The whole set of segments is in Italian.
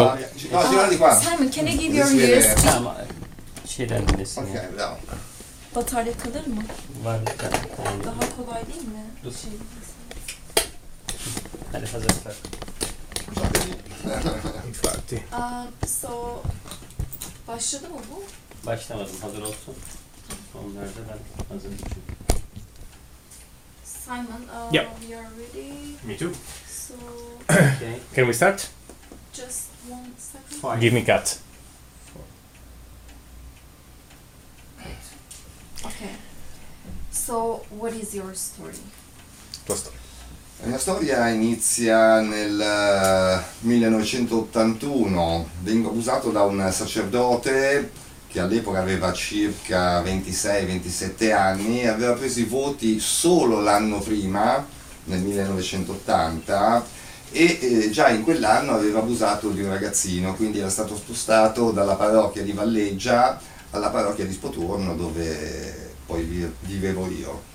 No, gira di qua. Simon, can I give your? Tamam. Şeyden dinlesin ya. Ok, bravo. Batarya kalır mı? Var bir tane. Yani, Daha kolay değil mi? Dur. Şey, hadi hazırsak. Infatti. um, so, başladı mı bu? Başlamadım. Hazır olsun. Onlarda ben hazır için. Simon, uh, Yep. we are ready. Me too. So, Okay. Can we start? just Fine. Give me cut. Okay. So, what is your story? Tua storia. La mia storia inizia nel eh, 1981. Vengo abusato da un sacerdote che all'epoca aveva circa 26-27 anni e aveva preso i voti solo l'anno prima, nel 1980, e eh, già in quell'anno aveva abusato di un ragazzino, quindi era stato spostato dalla parrocchia di Valleggia alla parrocchia di Spotorno dove poi vi- vivevo io.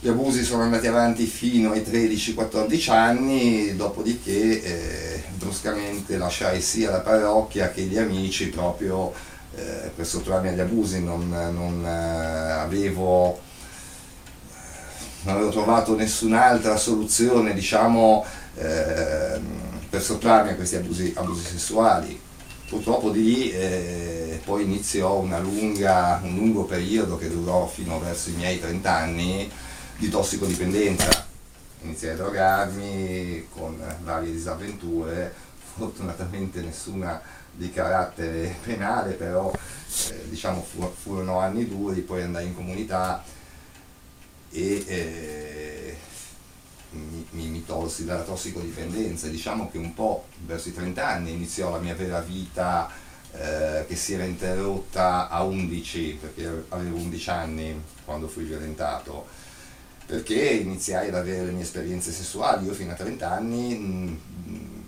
Gli abusi sono andati avanti fino ai 13-14 anni, dopodiché eh, bruscamente lasciai sia la parrocchia che gli amici proprio eh, per sottrarmi agli abusi, non, non, eh, avevo, non avevo trovato nessun'altra soluzione diciamo, ehm, per sottrarmi a questi abusi, abusi sessuali. Purtroppo di lì eh, poi iniziò lunga, un lungo periodo che durò fino verso i miei 30 anni di tossicodipendenza. Iniziai a drogarmi con varie disavventure, fortunatamente nessuna di carattere penale, però eh, diciamo fu- furono anni duri, poi andai in comunità e eh, mi, mi, tolsi dalla tossicodipendenza. Diciamo che un po' verso i 30 anni iniziò la mia vera vita eh, che si era interrotta a 11, perché avevo 11 anni quando fui violentato perché iniziai ad avere le mie esperienze sessuali. Io fino a 30 anni mh,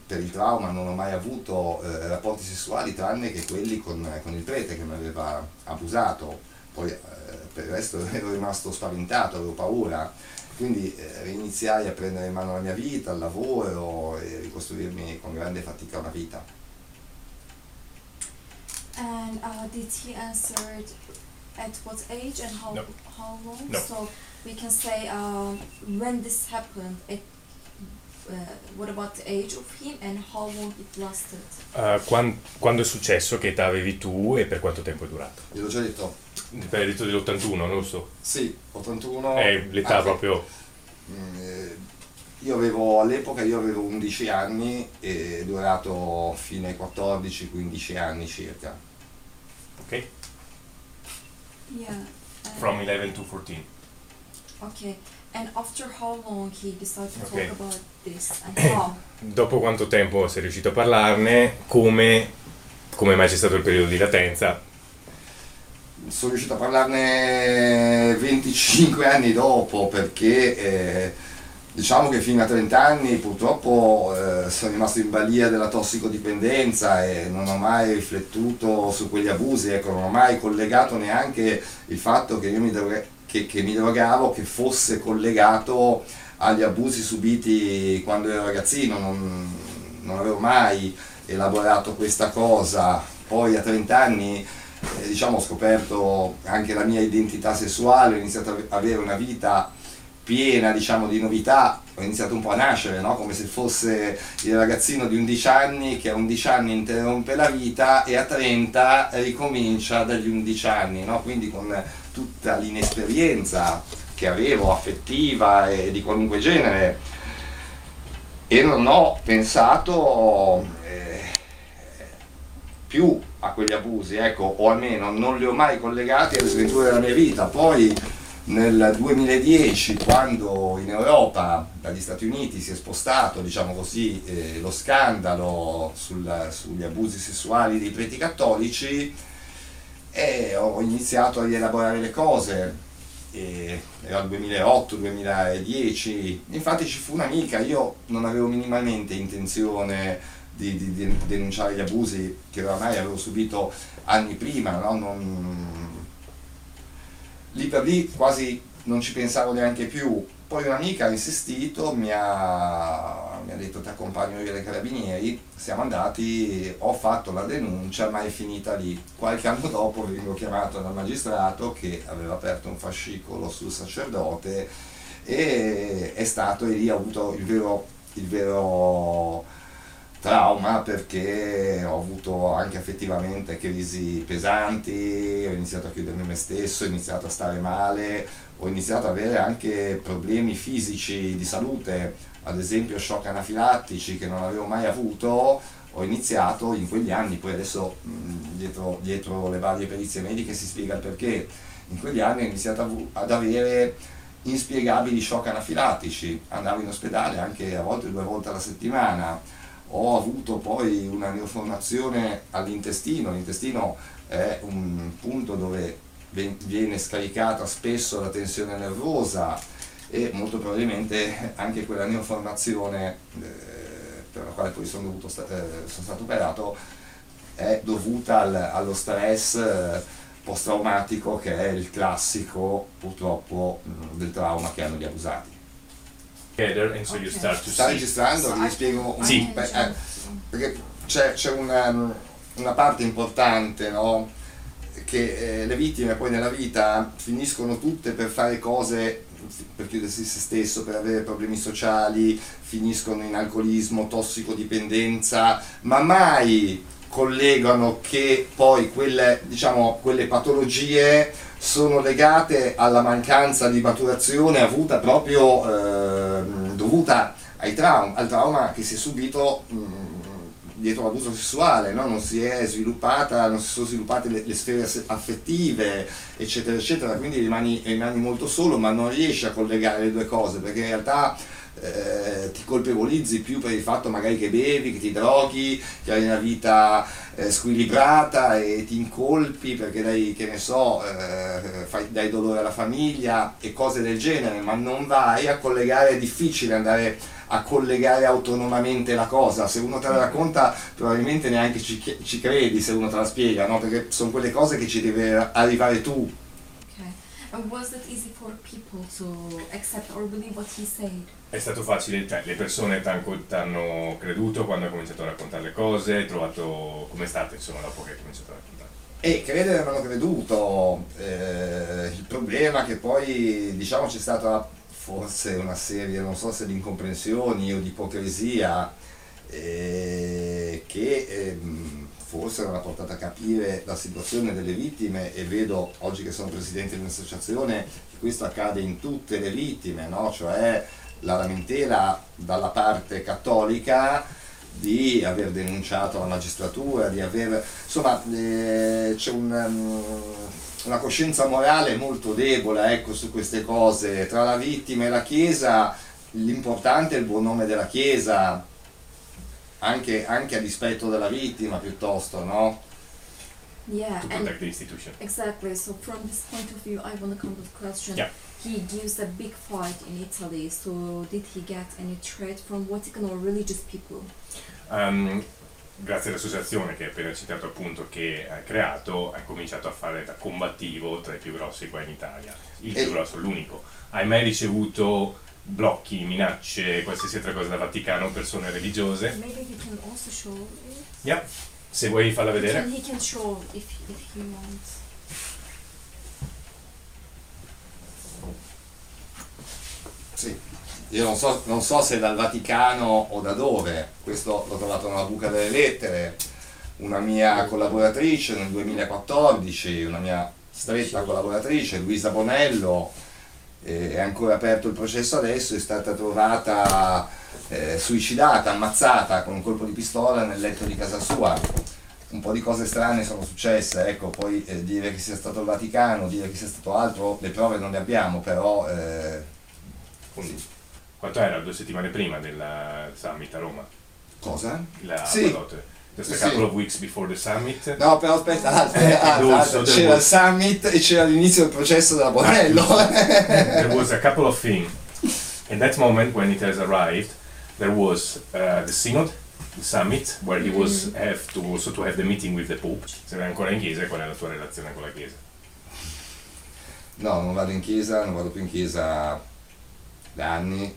per il trauma non ho mai avuto eh, rapporti sessuali tranne che quelli con, con il prete che mi aveva abusato. Poi eh, per il resto ero rimasto spaventato, avevo paura. Quindi eh, riniziai a prendere in mano la mia vita, il lavoro e ricostruirmi con grande fatica una vita. And uh, did he answer at what age and how No. how long? No. So we can say um, when this happened. At, uh, what about the age of him and how long it lasted? Uh, quan- quando è successo? Che età avevi tu e per quanto tempo è durato? Gliel'ho già detto? Hai detto dell'81, non lo so. Sì, 81. È l'età Ah, proprio... Mm, eh, Io avevo all'epoca io avevo 11 anni e è durato fino ai 14-15 anni circa. Ok? Yeah. From 11 to 14. Okay. And after how long he decided to Okay. talk about this and how? Dopo quanto tempo sei riuscito a parlarne? Come, come mai c'è stato il periodo di latenza? Sono riuscito a parlarne 25 anni dopo perché eh, diciamo che fino a 30 anni purtroppo eh, sono rimasto in balia della tossicodipendenza e non ho mai riflettuto su quegli abusi, ecco, non ho mai collegato neanche il fatto che io mi, droga- che, che mi drogavo che fosse collegato agli abusi subiti quando ero ragazzino, non, non avevo mai elaborato questa cosa. Poi a 30 anni eh, diciamo, ho scoperto anche la mia identità sessuale, ho iniziato a avere una vita piena diciamo, di novità, ho iniziato un po' a nascere, no? come se fosse il ragazzino di 11 anni che a 11 anni interrompe la vita e a 30 ricomincia dagli 11 anni, no? quindi con tutta l'inesperienza che avevo, affettiva e di qualunque genere. E non ho pensato eh, più a quegli abusi, ecco, o almeno non li ho mai collegati alle sventure della mia vita. Poi nel 2010, quando in Europa, dagli Stati Uniti, si è spostato, diciamo così, eh, lo scandalo sul- sugli abusi sessuali dei preti cattolici, e ho iniziato a rielaborare le cose. E era il 2008-2010, infatti ci fu un'amica, io non avevo minimamente intenzione di, di- di denunciare gli abusi che oramai avevo subito anni prima, no? Non- lì per lì quasi non ci pensavo neanche più. Poi un'amica ha insistito, mi ha, mi ha detto ti accompagno io ai carabinieri, siamo andati, ho fatto la denuncia ma è finita lì. Qualche anno dopo vengo chiamato dal magistrato che aveva aperto un fascicolo sul sacerdote e è stato e lì ho avuto il vero, il vero trauma perché ho avuto anche effettivamente crisi pesanti, ho iniziato a chiudermi me stesso, ho iniziato a stare male, ho iniziato ad avere anche problemi fisici di salute, ad esempio shock anafilattici che non avevo mai avuto, ho iniziato in quegli anni, poi adesso dietro, dietro le varie perizie mediche si spiega il perché, in quegli anni ho iniziato ad avere inspiegabili shock anafilattici, andavo in ospedale anche a volte due volte alla settimana, ho avuto poi una neoformazione all'intestino, l'intestino è un punto dove viene scaricata spesso la tensione nervosa e molto probabilmente anche quella neoformazione eh, per la quale poi sono, dovuto, eh, sono stato operato è dovuta al, allo stress eh, post-traumatico che è il classico purtroppo mh, del trauma che hanno gli abusati. And so you start to Sta see. registrando, vi spiego un Sì. beh, eh, perché c'è, c'è una, una parte importante, no? che eh, le vittime poi nella vita finiscono tutte per fare cose per chiudersi se stesso, per avere problemi sociali, finiscono in alcolismo, tossicodipendenza, ma mai collegano che poi quelle, diciamo, quelle patologie sono legate alla mancanza di maturazione avuta proprio ehm, dovuta ai traum- al trauma che si è subito mh, dietro l'abuso sessuale, no? non si è sviluppata, non si sono sviluppate le, le sfere affettive, eccetera, eccetera, quindi rimani, rimani molto solo, ma non riesci a collegare le due cose, perché in realtà eh, ti colpevolizzi più per il fatto magari che bevi, che ti droghi, che hai una vita eh, squilibrata e ti incolpi perché dai, che ne so, eh, fai, dai dolore alla famiglia e cose del genere, ma non vai a collegare, è difficile andare a collegare autonomamente la cosa, se uno te la racconta probabilmente neanche ci, ci credi se uno te la spiega, no? perché sono quelle cose che ci deve arrivare tu. And was it easy for people to accept or believe what he said? È stato facile, cioè le persone ti hanno creduto quando hai cominciato a raccontare le cose, hai trovato come è stato insomma dopo che hai cominciato a raccontare. E credere ho creduto, eh, il problema è che poi diciamo c'è stata forse una serie, non so se di incomprensioni o di ipocrisia eh, che ehm, forse non ha portato a capire la situazione delle vittime e vedo oggi che sono presidente di un'associazione che questo accade in tutte le vittime, no? cioè la lamentela dalla parte cattolica di aver denunciato la magistratura, di aver... insomma eh, c'è un, um, una coscienza morale molto debole ecco, su queste cose, tra la vittima e la Chiesa l'importante è il buon nome della Chiesa, anche, anche a dispetto della vittima piuttosto, no? Yeah, To and protect the institution. exactly. So from this point of view, I want to come with a question. Yeah. He gives a big fight in Italy. So did he get any threat from Vatican or religious people? Um, grazie all'associazione che hai appena citato appunto che hai creato, hai cominciato a fare da combattivo tra i più grossi qua in Italia. Il E- più grosso, l'unico. Hai mai ricevuto blocchi, minacce, qualsiasi altra cosa dal Vaticano, persone religiose? Maybe he can also show it. Yeah. Se vuoi farla vedere. he can show if if he wants. Sì. Io non so, non so se dal Vaticano o da dove, questo l'ho trovato nella buca delle lettere, una mia collaboratrice nel 2014, una mia stretta collaboratrice, Luisa Bonello, eh, è ancora aperto il processo adesso, è stata trovata eh, suicidata, ammazzata con un colpo di pistola nel letto di casa sua. Un po' di cose strane sono successe, ecco, poi eh, dire che sia stato il Vaticano, dire che sia stato altro, le prove non le abbiamo, però eh, Quindi, quanto era? Due settimane prima del summit a Roma? cosa? La Sì. Badotte. Just a Sì. couple of weeks before the summit. No, però aspetta, aspetta, aspetta, c'era il summit e c'era l'inizio del processo della Bonello. there was a couple of things. In that moment, when it has arrived, there was uh, the synod, the summit, where he was have to also to have the meeting with the Pope. Se vai ancora in chiesa, qual è la tua relazione con la chiesa? No, non vado in chiesa, non vado più in chiesa da anni.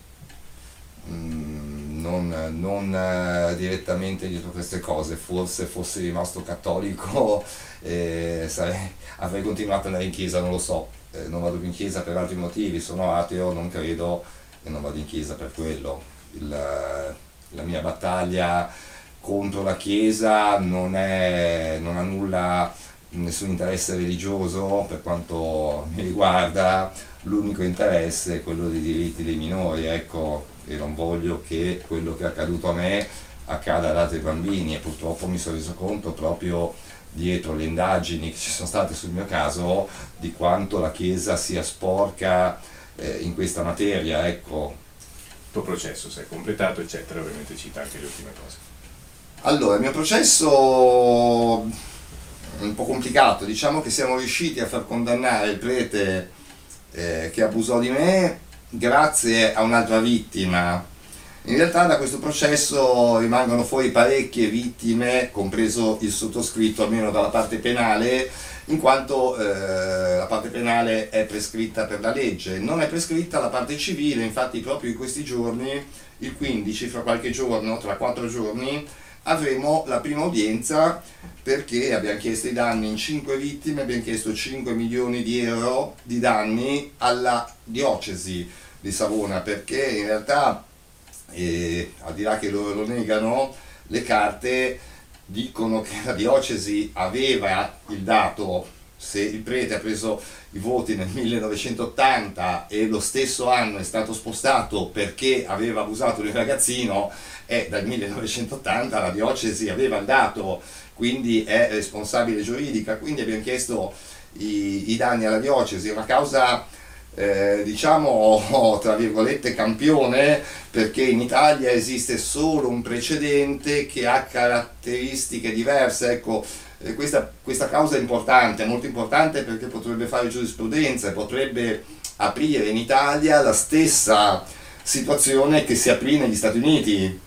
Mm, non, non eh, direttamente dietro queste cose, forse fossi rimasto cattolico eh, sarei- avrei continuato ad andare in chiesa, non lo so, Eh, non vado più in chiesa per altri motivi, sono ateo, non credo e non vado in chiesa per quello. Il, la mia battaglia contro la chiesa non, è, non ha nulla, nessun interesse religioso per quanto mi riguarda, l'unico interesse è quello dei diritti dei minori, ecco, e non voglio che quello che è accaduto a me accada ad altri bambini e purtroppo mi sono reso conto proprio dietro le indagini che ci sono state sul mio caso di quanto la Chiesa sia sporca eh, in questa materia, ecco. Il tuo processo si è completato, eccetera, ovviamente cita anche le ultime cose. Allora, il mio processo è un po' complicato, diciamo che siamo riusciti a far condannare il prete eh, che abusò di me grazie a un'altra vittima. In realtà da questo processo rimangono fuori parecchie vittime, compreso il sottoscritto, almeno dalla parte penale, in quanto eh, la parte penale è prescritta per la legge. Non è prescritta la parte civile, infatti proprio in questi giorni, il 15, fra qualche giorno, tra quattro giorni, avremo la prima udienza perché abbiamo chiesto i danni in 5 vittime, abbiamo chiesto 5 milioni di euro di danni alla diocesi di Savona perché in realtà, eh, al di là che loro lo negano, le carte dicono che la diocesi aveva il dato, se il prete ha preso i voti nel 1980 e lo stesso anno è stato spostato perché aveva abusato di un ragazzino, e dal 1980 la diocesi aveva il dato, quindi è responsabile giuridica, quindi abbiamo chiesto i, i danni alla diocesi, una causa eh, diciamo tra virgolette campione perché in Italia esiste solo un precedente che ha caratteristiche diverse, ecco eh, questa, questa causa è importante, molto importante perché potrebbe fare giurisprudenza e potrebbe aprire in Italia la stessa situazione che si aprì negli Stati Uniti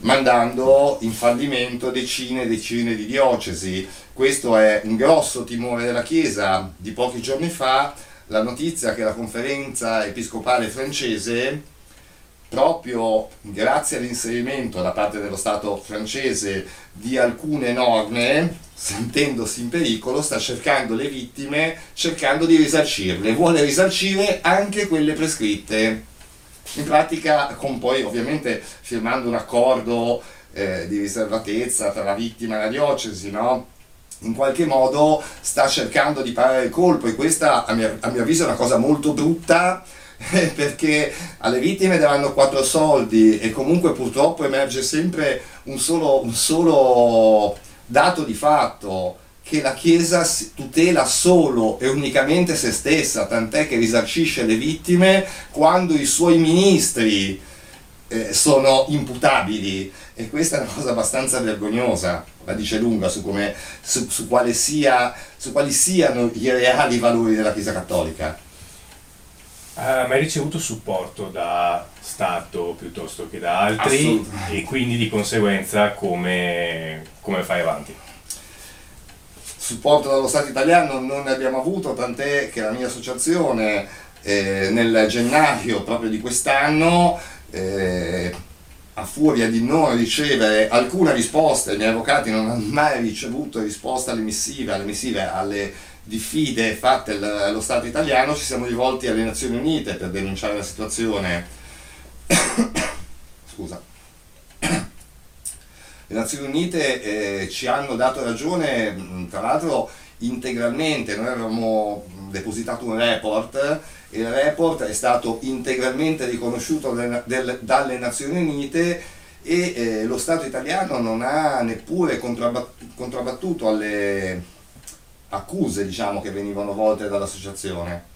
mandando in fallimento decine e decine di diocesi. Questo è un grosso timore della Chiesa. Di pochi giorni fa la notizia che la conferenza episcopale francese, proprio grazie all'inserimento da parte dello Stato francese di alcune norme, sentendosi in pericolo, sta cercando le vittime, cercando di risarcirle, vuole risarcire anche quelle prescritte in pratica con poi ovviamente firmando un accordo eh, di riservatezza tra la vittima e la diocesi, no? In qualche modo sta cercando di parare il colpo e questa a mio, a mio avviso è una cosa molto brutta perché alle vittime daranno quattro soldi e comunque purtroppo emerge sempre un solo, un solo dato di fatto che la Chiesa tutela solo e unicamente se stessa, tant'è che risarcisce le vittime quando i suoi ministri eh, sono imputabili e questa è una cosa abbastanza vergognosa, la dice lunga su, come, su, su, quale sia, su quali siano i reali valori della Chiesa Cattolica. Ha mai ricevuto supporto da Stato piuttosto che da altri e quindi di conseguenza come, come fai avanti? supporto dallo Stato italiano non ne abbiamo avuto, tant'è che la mia associazione eh, nel gennaio proprio di quest'anno, eh, a furia di non ricevere alcuna risposta, i miei avvocati non hanno mai ricevuto risposta alle missive, alle missive, alle diffide fatte allo Stato italiano, ci siamo rivolti alle Nazioni Unite per denunciare la situazione. Scusa le Nazioni Unite eh, ci hanno dato ragione, tra l'altro integralmente, noi avevamo depositato un report il report è stato integralmente riconosciuto dalle Nazioni Unite e eh, lo Stato italiano non ha neppure contrabbattuto alle accuse diciamo, che venivano volte dall'associazione.